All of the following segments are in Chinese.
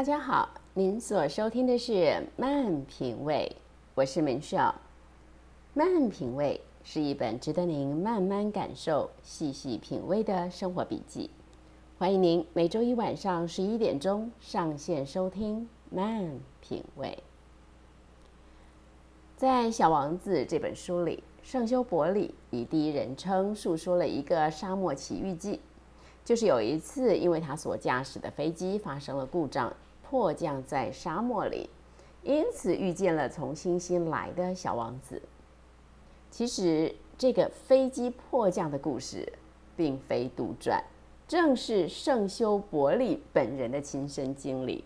大家好，您所收听的是《慢品味》，我是门少。《慢品味》是一本值得您慢慢感受、细细品味的生活笔记。欢迎您每周一晚上十一点钟上线收听《慢品味》。在《小王子》这本书里，圣修伯里以第一人称述说了一个沙漠奇遇记。就是有一次，因为他所驾驶的飞机发生了故障，迫降在沙漠里，因此遇见了从星星来的小王子。其实，这个飞机迫降的故事并非杜撰，正是圣修伯里本人的亲身经历。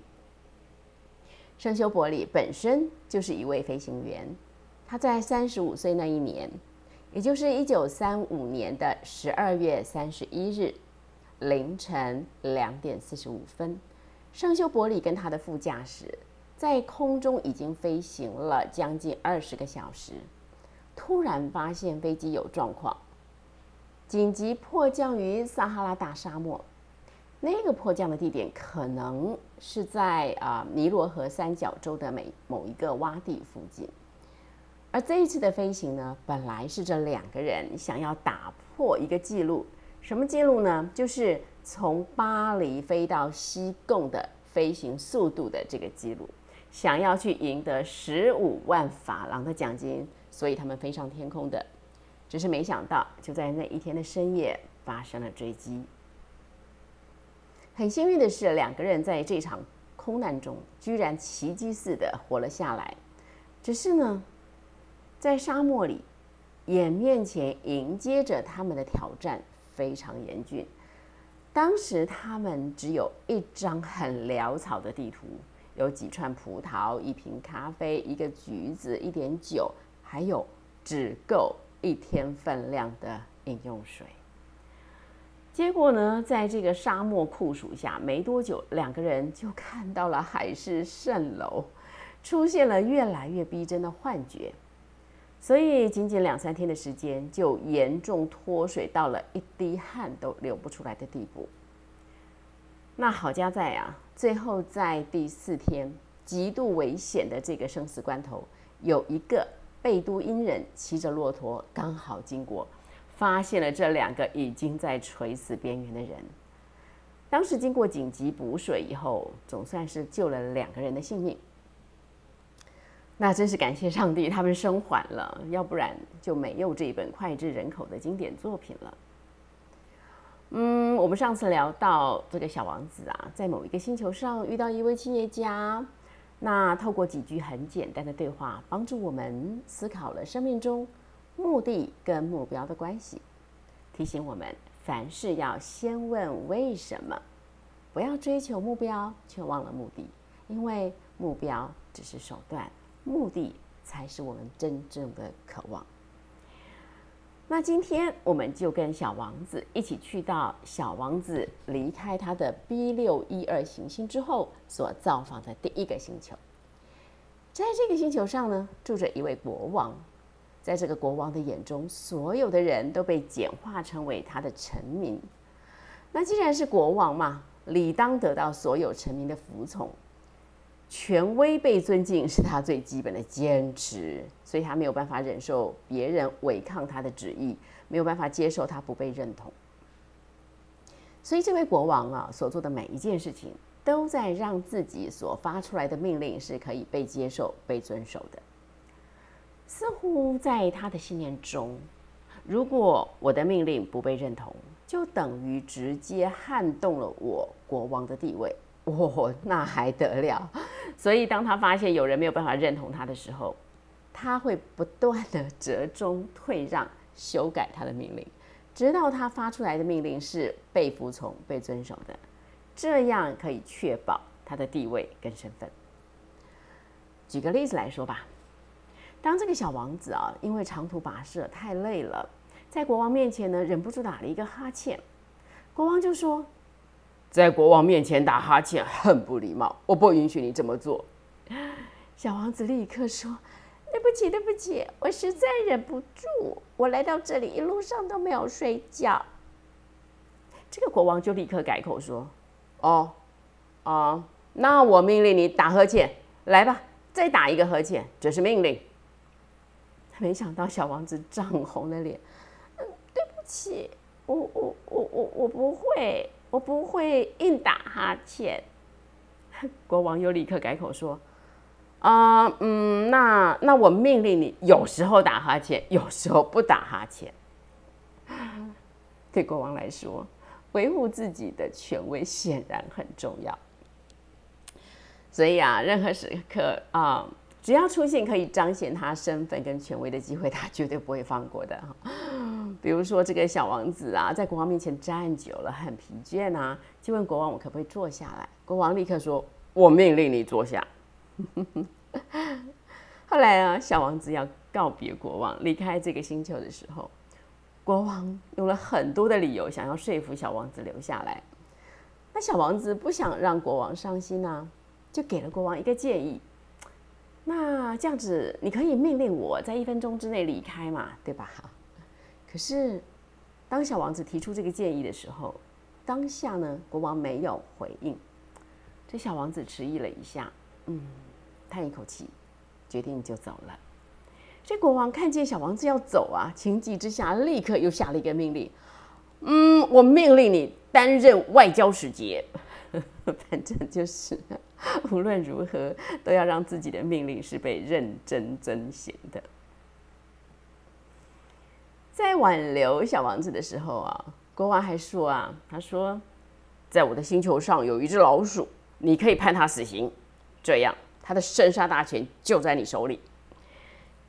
圣修伯里本身就是一位飞行员，他在三十五岁那一年，也就是一九三五年的十二月三十一日。凌晨两点四十五分，尚修伯里跟他的副驾驶在空中已经飞行了将近二十个小时，突然发现飞机有状况，紧急迫降于撒哈拉大沙漠。那个迫降的地点可能是在啊尼罗河三角洲的每某一个洼地附近。而这一次的飞行呢，本来是这两个人想要打破一个记录。什么记录呢？就是从巴黎飞到西贡的飞行速度的这个记录，想要去赢得十五万法郎的奖金，所以他们飞上天空的。只是没想到，就在那一天的深夜发生了坠机。很幸运的是，两个人在这场空难中居然奇迹似的活了下来。只是呢，在沙漠里，眼面前迎接着他们的挑战。非常严峻。当时他们只有一张很潦草的地图，有几串葡萄、一瓶咖啡、一个橘子、一点酒，还有只够一天分量的饮用水。结果呢，在这个沙漠酷暑下，没多久，两个人就看到了海市蜃楼，出现了越来越逼真的幻觉。所以，仅仅两三天的时间，就严重脱水到了一滴汗都流不出来的地步。那好家在啊，最后在第四天极度危险的这个生死关头，有一个贝都因人骑着骆驼刚好经过，发现了这两个已经在垂死边缘的人。当时经过紧急补水以后，总算是救了两个人的性命。那真是感谢上帝，他们生还了，要不然就没有这一本脍炙人口的经典作品了。嗯，我们上次聊到这个小王子啊，在某一个星球上遇到一位企业家，那透过几句很简单的对话，帮助我们思考了生命中目的跟目标的关系，提醒我们凡事要先问为什么，不要追求目标却忘了目的，因为目标只是手段。目的才是我们真正的渴望。那今天我们就跟小王子一起去到小王子离开他的 B 六一二行星之后所造访的第一个星球。在这个星球上呢，住着一位国王。在这个国王的眼中，所有的人都被简化成为他的臣民。那既然是国王嘛，理当得到所有臣民的服从。权威被尊敬是他最基本的坚持，所以他没有办法忍受别人违抗他的旨意，没有办法接受他不被认同。所以这位国王啊，所做的每一件事情，都在让自己所发出来的命令是可以被接受、被遵守的。似乎在他的信念中，如果我的命令不被认同，就等于直接撼动了我国王的地位。哦，那还得了！所以，当他发现有人没有办法认同他的时候，他会不断的折中退让，修改他的命令，直到他发出来的命令是被服从、被遵守的，这样可以确保他的地位跟身份。举个例子来说吧，当这个小王子啊，因为长途跋涉太累了，在国王面前呢，忍不住打了一个哈欠，国王就说。在国王面前打哈欠很不礼貌，我不允许你这么做。小王子立刻说：“对不起，对不起，我实在忍不住。我来到这里一路上都没有睡觉。”这个国王就立刻改口说：“哦，哦，那我命令你打呵欠，来吧，再打一个呵欠，这是命令。没想到小王子涨红了脸，嗯，对不起，我我我我我不会，我不会硬打哈欠。国王又立刻改口说：“啊，嗯，那那我命令你，有时候打哈欠，有时候不打哈欠。”对国王来说，维护自己的权威显然很重要。所以啊，任何时刻啊，只要出现可以彰显他身份跟权威的机会，他绝对不会放过的。比如说这个小王子啊，在国王面前站久了，很疲倦啊，就问国王：“我可不可以坐下来？”国王立刻说：“我命令你坐下。”后来啊，小王子要告别国王，离开这个星球的时候。国王用了很多的理由，想要说服小王子留下来。那小王子不想让国王伤心呢，就给了国王一个建议。那这样子，你可以命令我在一分钟之内离开嘛，对吧？可是，当小王子提出这个建议的时候，当下呢，国王没有回应。这小王子迟疑了一下，嗯，叹一口气，决定就走了。这国王看见小王子要走啊，情急之下立刻又下了一个命令：“嗯，我命令你担任外交使节，反正就是无论如何都要让自己的命令是被认真遵循的。”在挽留小王子的时候啊，国王还说啊：“他说，在我的星球上有一只老鼠，你可以判他死刑，这样他的生杀大权就在你手里。”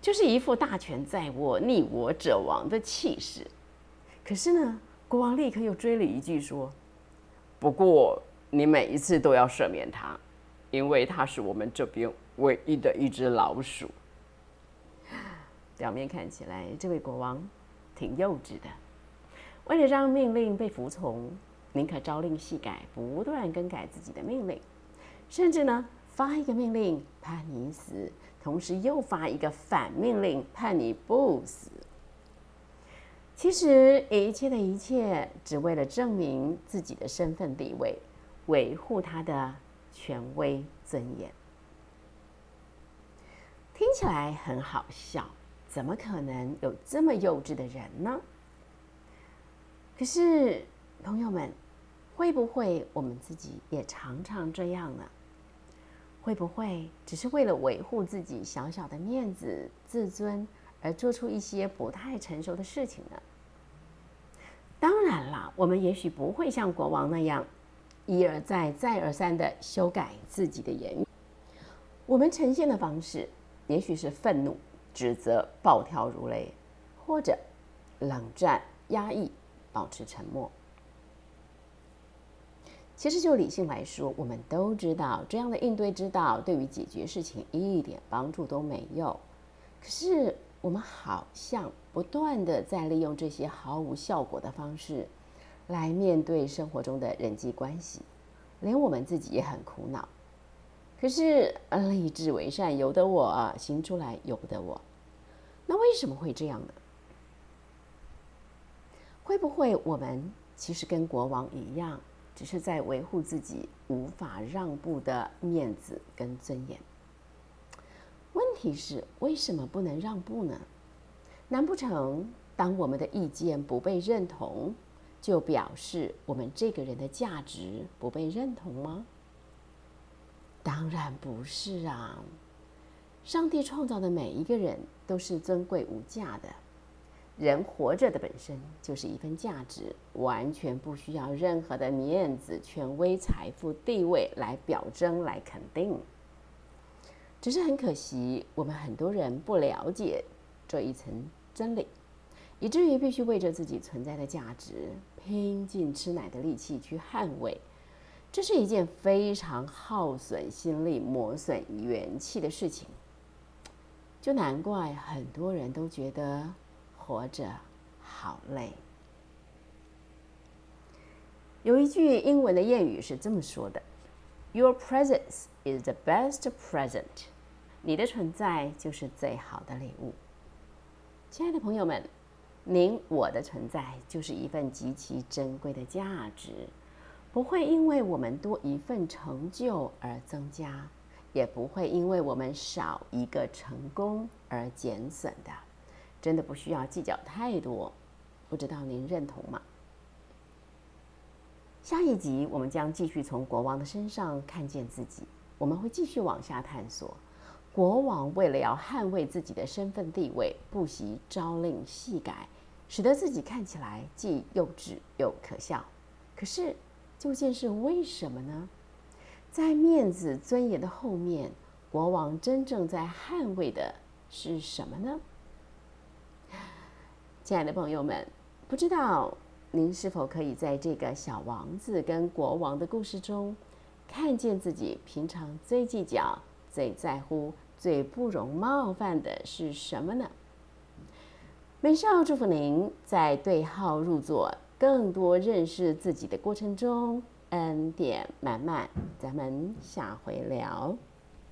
就是一副大权在握、逆我者亡的气势。可是呢，国王立刻又追了一句说：“不过你每一次都要赦免他，因为他是我们这边唯一的一只老鼠。”表面看起来，这位国王挺幼稚的，为了让命令被服从，宁可朝令夕改，不断更改自己的命令，甚至呢发一个命令判你死。同时又发一个反命令，判你不死。其实一切的一切，只为了证明自己的身份地位，维护他的权威尊严。听起来很好笑，怎么可能有这么幼稚的人呢？可是，朋友们，会不会我们自己也常常这样呢？会不会只是为了维护自己小小的面子、自尊而做出一些不太成熟的事情呢？当然了，我们也许不会像国王那样一而再、再而三的修改自己的言语。我们呈现的方式，也许是愤怒、指责、暴跳如雷，或者冷战、压抑、保持沉默。其实就理性来说，我们都知道这样的应对之道对于解决事情一点帮助都没有。可是我们好像不断的在利用这些毫无效果的方式来面对生活中的人际关系，连我们自己也很苦恼。可是立志为善，由得我行出来，由不得我。那为什么会这样呢？会不会我们其实跟国王一样？只是在维护自己无法让步的面子跟尊严。问题是，为什么不能让步呢？难不成当我们的意见不被认同，就表示我们这个人的价值不被认同吗？当然不是啊！上帝创造的每一个人都是尊贵无价的。人活着的本身就是一份价值，完全不需要任何的面子、权威、财富、地位来表征、来肯定。只是很可惜，我们很多人不了解这一层真理，以至于必须为着自己存在的价值，拼尽吃奶的力气去捍卫。这是一件非常耗损心力、磨损元气的事情。就难怪很多人都觉得。活着好累。有一句英文的谚语是这么说的：“Your presence is the best present。”你的存在就是最好的礼物。亲爱的朋友们，您我的存在就是一份极其珍贵的价值。不会因为我们多一份成就而增加，也不会因为我们少一个成功而减损的。真的不需要计较太多，不知道您认同吗？下一集我们将继续从国王的身上看见自己，我们会继续往下探索。国王为了要捍卫自己的身份地位，不惜朝令夕改，使得自己看起来既幼稚又可笑。可是，究竟是为什么呢？在面子尊严的后面，国王真正在捍卫的是什么呢？亲爱的朋友们，不知道您是否可以在这个小王子跟国王的故事中，看见自己平常最计较、最在乎、最不容冒犯的是什么呢？美少祝福您在对号入座、更多认识自己的过程中，恩典满满。咱们下回聊。